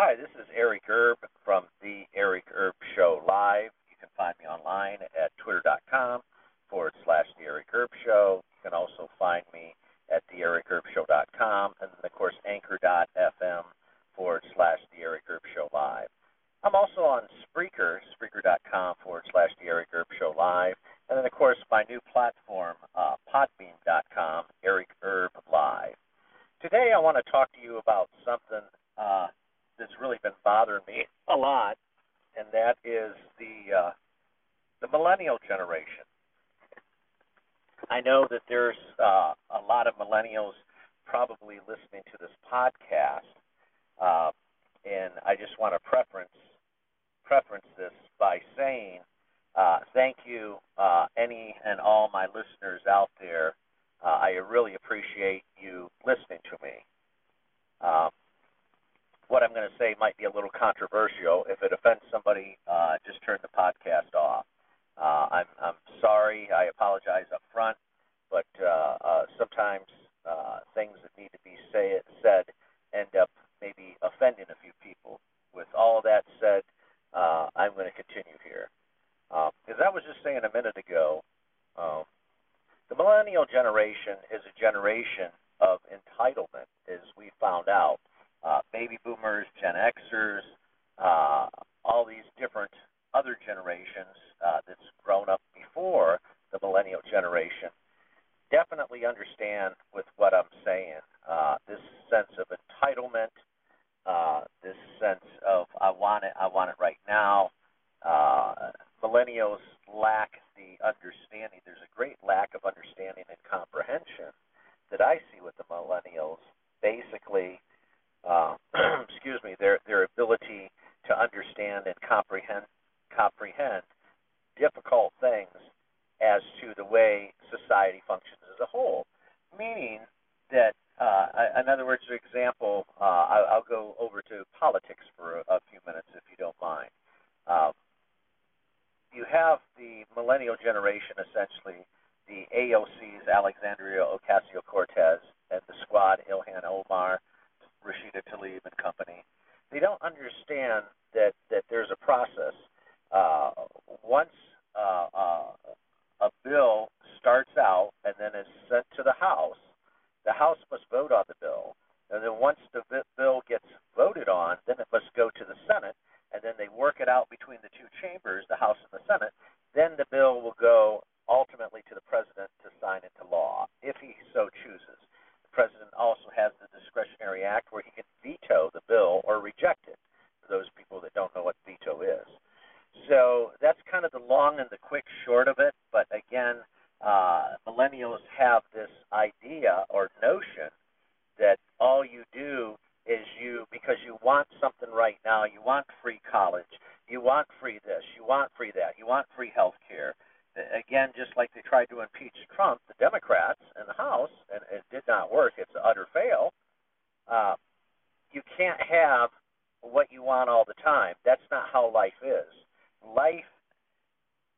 Hi, this is Eric Erb from The Eric Erb Show Live. You can find me online at twitter.com forward slash The Eric Erb Show. You can also find me at TheEricErbShow.com and, of course, anchor.fm forward slash The Eric Erb Show Live. I'm also on Spreaker, Spreaker.com forward slash The Eric Erb Show Live. And then, of course, my new platform, uh, Podbean.com, Eric Erb Live. Today, I want to talk to you about something really been bothering me a lot, and that is the uh, the millennial generation. I know that there's uh, a lot of millennials probably listening to this podcast, uh, and I just want to preference preference this by saying uh, thank you, uh, any and all my listeners out there. Uh, I really appreciate you listening to me. Um, what I'm going to say might be a little controversial. If it offends somebody, uh, just turn the podcast off. Uh, I'm, I'm sorry. I apologize up front, but uh, uh, sometimes uh, things that need to be say, said end up maybe offending a few people. With all that said, uh, I'm going to continue here. Because uh, I was just saying a minute ago, um, the millennial generation is a generation of entitlement, as we found out baby boomers, Gen Xers, uh, all these different other generations uh, that's grown up before the millennial generation definitely understand with what I'm saying. Uh, this sense of entitlement, uh, this sense of I want it, I want it right now. Uh, millennials lack the understanding. There's a great lack of understanding and comprehension that I see with the millennials. Basically, uh, excuse me, their their ability to understand and comprehend comprehend difficult things as to the way society functions as a whole. Meaning that, uh, in other words, for example, uh, I, I'll go over to politics for a, a few minutes if you don't mind. Um, you have the millennial generation, essentially, the AOCs, Alexandria Ocasio Cortez, and the squad, Ilhan Omar, Rashida Tlaib and company, they don't understand that, that there's a process. Uh, once uh, uh, a bill starts out and then is sent to the House, the House must vote on the bill. And then once the bill gets voted on, then it must go to the Senate, and then they work it out between the two chambers, the House and the Senate. Then the bill will go ultimately to the president to sign into law, if he so chooses president also has the discretionary act where he can veto the bill or reject it. For those people that don't know what veto is, so that's kind of the long and the quick short of it. But again, uh, millennials have this idea or notion that all you do is you because you want something right now, you want free college, you want free this, you want free that, you want free health care again, just like they tried to impeach Trump, the Democrats in the House, and it did not work. It's an utter fail. Uh, you can't have what you want all the time. That's not how life is. Life,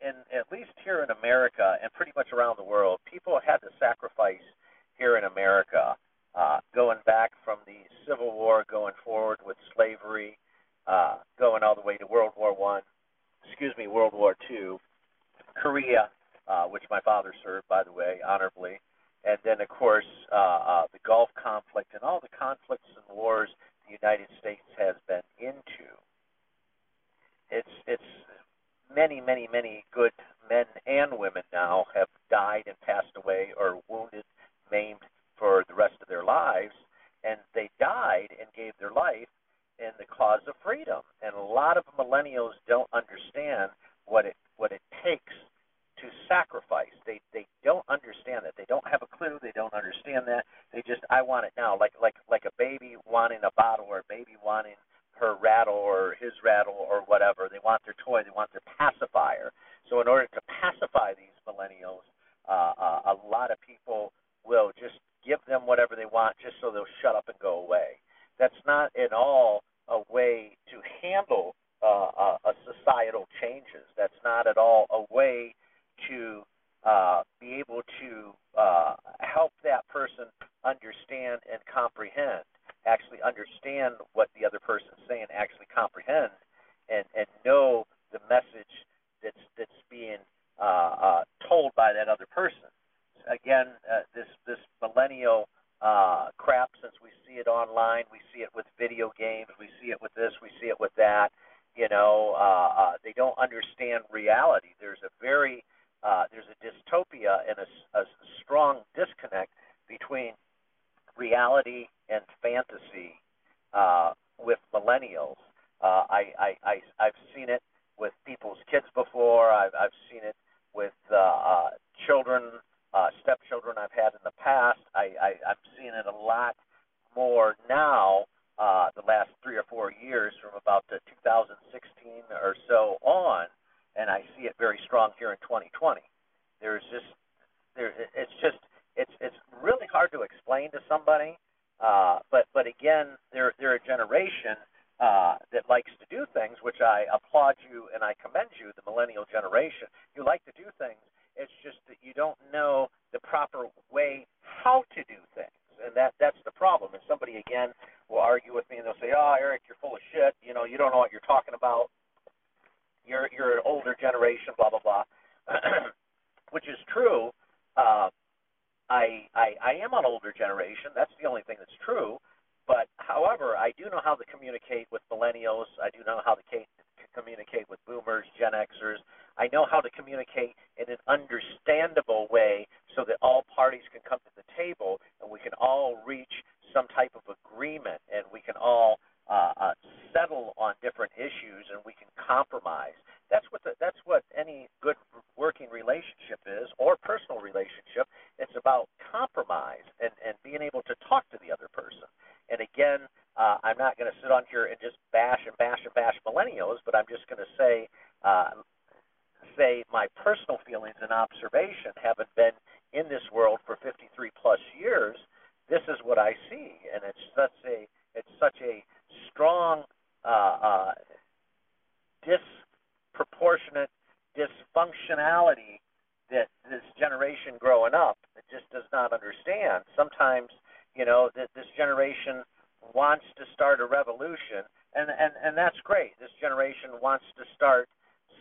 in at least here in America and pretty much around the world, people had to sacrifice here in America, uh, going back from the Civil War, going forward with slavery, uh, going all the way to World War One. Excuse me, World War Two Korea, uh, which my father served, by the way, honorably, and then of course uh, uh, the Gulf conflict and all the conflicts and wars the United States has been into. It's it's many many many good men and women now have died and passed away or wounded, maimed for the rest of their lives, and they died and gave their life in the cause of freedom. And a lot of millennials don't understand what it what it takes to sacrifice. They they don't understand that. They don't have a clue. They don't understand that. They just I want it now, like like like a baby wanting a bottle or a baby wanting her rattle or his rattle or whatever. They want their toy. They want their pacifier. So in order to pacify these millennials, uh, uh, a lot of people will just give them whatever they want just so they'll shut up and go away. That's not at all a way to handle uh, uh, societal changes. That's not at all a way to uh, be able to uh, help that person understand and comprehend, actually understand what the other person's saying actually comprehend and and know the message that's that's being uh, uh, told by that other person. Again, uh, this this millennial uh, crap. Since we see it online, we see it with video games, we see it with this, we see it with that. You know, uh, uh, they don't understand reality. There's a very uh, there's a dystopia and a, a strong disconnect between reality and fantasy uh, with millennials. Uh, I, I, I, I've seen it with people's kids before. I've, I've seen it with uh, uh, children, uh, stepchildren I've had in the past. I, I, I'm seeing it a lot more now, uh, the last three or four years, from about the 2016 or so on, and I see it very strong here in 2020. There's just there, it's just it's it's really hard to explain to somebody. Uh, but but again, they're they're a generation uh, that likes to do things, which I applaud you and I commend you, the millennial generation. You like to do things. It's just that you don't know the proper way how to do things, and that that's the problem. And somebody again will argue with me and they'll say, "Oh, Eric, you're full of shit. You know, you don't know what you're talking about. You're you're an older generation, blah blah blah," which is true. Uh, I, I I am an older generation. That's the only thing that's true. But however, I do know how to communicate with millennials. I do know how to communicate with boomers, Gen Xers. I know how to communicate in an understandable way so that all parties can come to the table and we can all reach some type of agreement and we can all uh, uh, settle on different issues and we can compromise. That's what the, that's what any good working relationship is or personal relationship. It's about compromise and, and being able to talk to the other person. And again, uh, I'm not going to sit on here and just bash and bash and bash millennials, but I'm just going to say uh, say my personal feelings and observation, having been in this world for 53 plus years, this is what I see, and it's such a it's such a strong uh, uh, disproportionate dysfunctionality that this generation growing up just does not understand. Sometimes, you know, that this generation wants to start a revolution, and and and that's great. This generation wants to start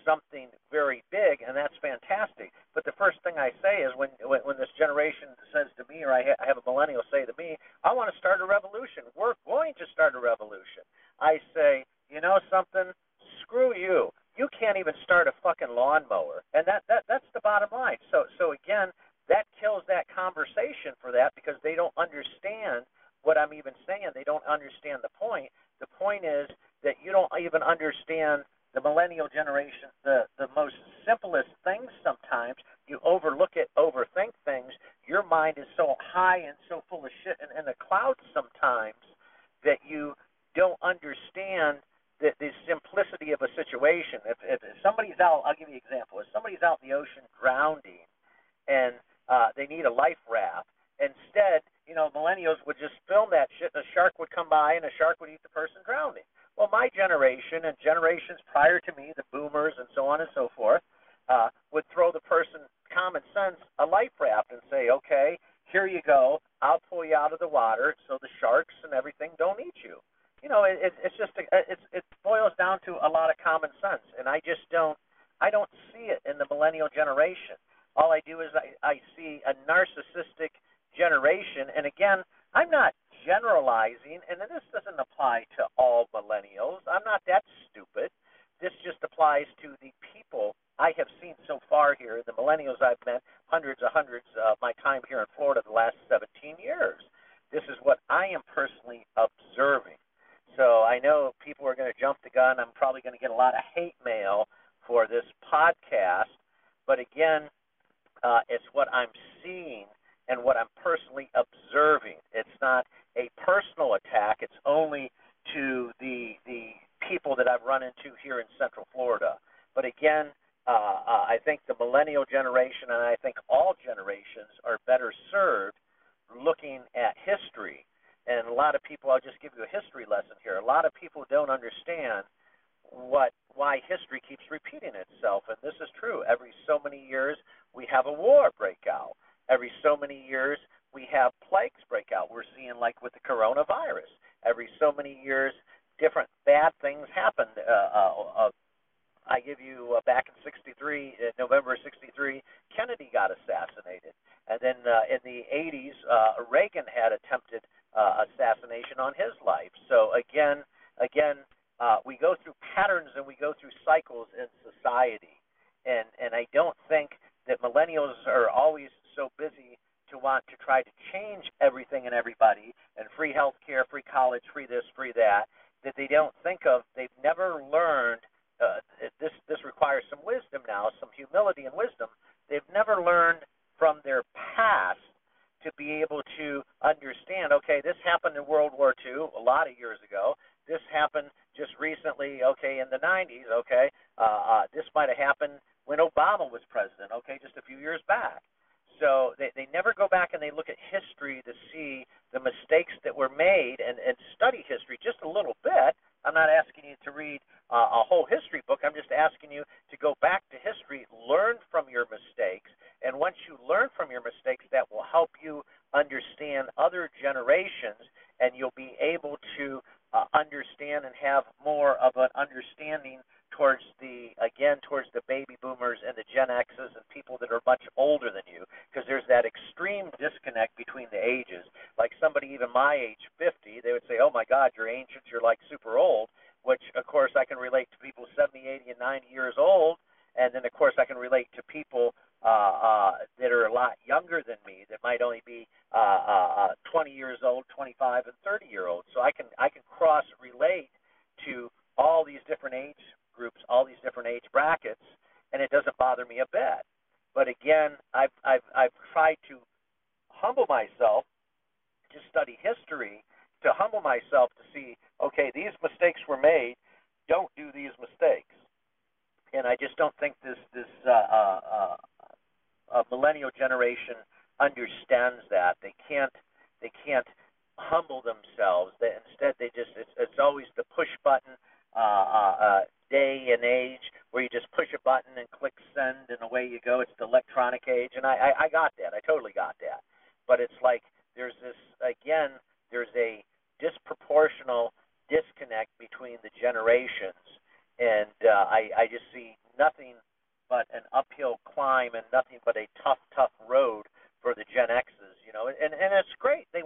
something very big, and that's fantastic. But the first thing I say is when when, when this generation says to me, or I, ha- I have a millennial say to me, "I want to start a revolution. We're going to start a revolution." I say, you know something? Screw you. You can't even start a fucking lawnmower, and that that that's the bottom line. So so again, that kills that conversation for that because they don't understand what I'm even saying. They don't understand the point. The point is that you don't even understand the millennial generation, the, the most simplest things sometimes, you overlook it, overthink things. Your mind is so high and so full of shit and in the clouds sometimes that you don't understand the, the simplicity of a situation. If, if somebody's out, I'll give you an example. If somebody's out in the ocean drowning and uh, they need a life raft, instead, you know, millennials would just film that shit and a shark would come by and a shark would eat the person drowning. Well, my generation and generations prior to me, the boomers and so on and so forth, uh, would throw the person common sense a life raft and say, okay, here you go. I'll pull you out of the water so the sharks and everything don't eat you. You know, it, it's just a, it's it boils down to a lot of common sense, and I just don't I don't see it in the millennial generation. All I do is I, I see a narcissistic generation, and again, I'm not generalizing, and this doesn't apply to all millennials. I'm not that stupid. This just applies to the people I have seen so far here, the millennials I've met, hundreds of hundreds of my time here in Florida the last 17 years. This is what I am personally observing. So I know people are going to jump the gun. I'm probably going to get a lot of hate mail for this podcast. But again, uh, it's what I'm seeing and what I'm personally observing. It's not a personal attack. It's only to the the people that I've run into here in Central Florida. But again, uh, uh, I think the millennial generation and I think all generations are better served looking at history. And a lot of people, I'll just give you a history lesson here. A lot of people don't understand what why history keeps repeating itself, and this is true. Every so many years, we have a war break out. Every so many years, we have plagues break out. We're seeing like with the coronavirus. Every so many years, different bad things happened. Uh, uh, uh, I give you uh, back in '63, uh, November '63, Kennedy got assassinated, and then uh, in the '80s, uh, Reagan had attempted uh, assassination on his life. So again, again, uh, we go through patterns and we go through cycles in society, and and I don't think that millennials are always so busy to want to try to change everything and everybody and free health care, free college, free this, free that, that they don't think of, they've never learned uh, this this requires some wisdom now, some humility and wisdom. They've never learned from their past to be able to understand. Okay, this happened in World War II a lot of years ago. This happened just recently. Okay, in the 90s. Okay, uh, uh, this might have happened when Obama was president. Okay, just a few years back. So they, they never go back and they look at history to see the mistakes that were made and, and study history just a little bit. I'm not asking you to read uh, a whole history book. I'm just asking you to go back to history, learn from your mistakes, and once you learn from your mistakes, that will help you understand other generations, and you'll be able to uh, understand and have more of an understanding towards the again towards the baby boomers and the Gen X's and people that are much older than you because there's that extreme disconnect between the ages. Like somebody even my age, 50, they would say, "Oh my God, you're ancient. You're like super old." which of course I can relate to people 70, 80, and 90 years old, and then of course I can relate to people uh, uh, that are a lot younger than me that might only be uh, uh, 20 years old, 25, and 30 year olds. So I can I can cross relate to all these different age groups, all these different age brackets, and it doesn't bother me a bit. But again, I've I've I've tried to humble myself to study history to humble myself to see, okay, these mistakes were made. Don't do these mistakes. And I just don't think this this uh, uh, uh, uh, millennial generation understands that. They can't they can't humble themselves. They, instead, they just it's, it's always the push button uh, uh, uh, day and age where you just push a button and click send and away you go. It's the electronic age, and I, I, I got that. I totally got that. But it's like there's this again. There's a disproportional disconnect between the generations, and uh, I, I just see nothing but an uphill climb and nothing but a tough, tough road for the Gen X's, you know, and and it's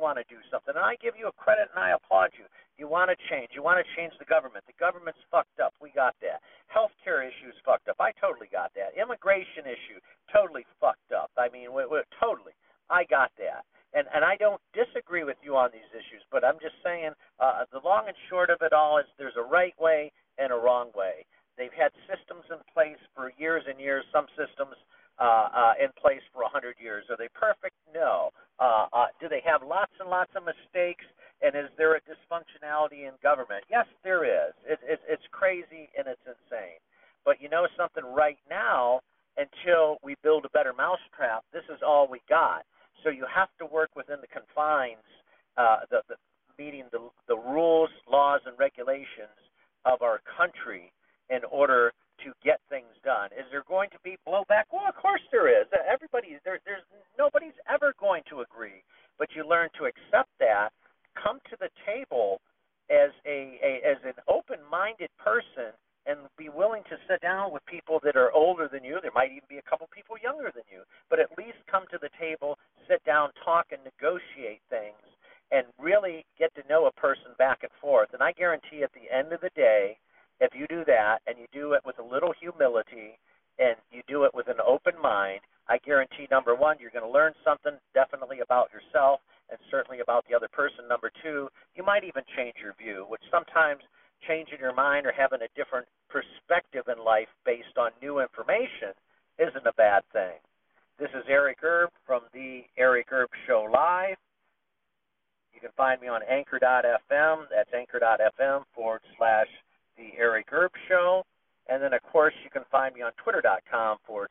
want to do something, and I give you a credit and I applaud you. You want to change, you want to change the government. The government's fucked up. We got that. Healthcare issues fucked up. I totally got that. Immigration issue totally fucked up. I mean, we, we, totally. I got that and and I don't disagree with you on these issues, but I'm just saying uh, the long and short of it all is there's a right way and a wrong way. They've had systems in place for years and years. Some systems uh, uh, in place for a hundred years. Are they perfect? No. Uh, uh, do they have lots of mistakes? And is there a dysfunctionality in government? Yes, there is. It, it, it's crazy and it's insane. But you know something? Right now, until we build a better mousetrap, this is all we got. So you have to work within the confines, uh, the, the, meeting the, the rules, laws, and regulations of our country in order to get things done. Is there going to be blowback? Well, of course there is. Everybody, there, there's nobody's ever going to agree, but you learn to accept that. Come to the table as a, a as an open-minded person and be willing to sit down with people that are older than you. There might even be a couple people younger than you, but at least come to the table, sit down, talk, and negotiate things, and really get to know a person back and forth. And I guarantee at the end of the day, if you do that and you do it with a little humility and you do it with an open mind, I guarantee number one, you're going to learn something definitely about yourself and certainly about the other person. Number two, you might even change your view, which sometimes changing your mind or having a different perspective in life based on new information isn't a bad thing. This is Eric Erb from the Eric Erb Show Live. You can find me on anchor.fm. That's anchor.fm forward slash the Eric Erb Show. And then, of course, you can find me on twitter.com forward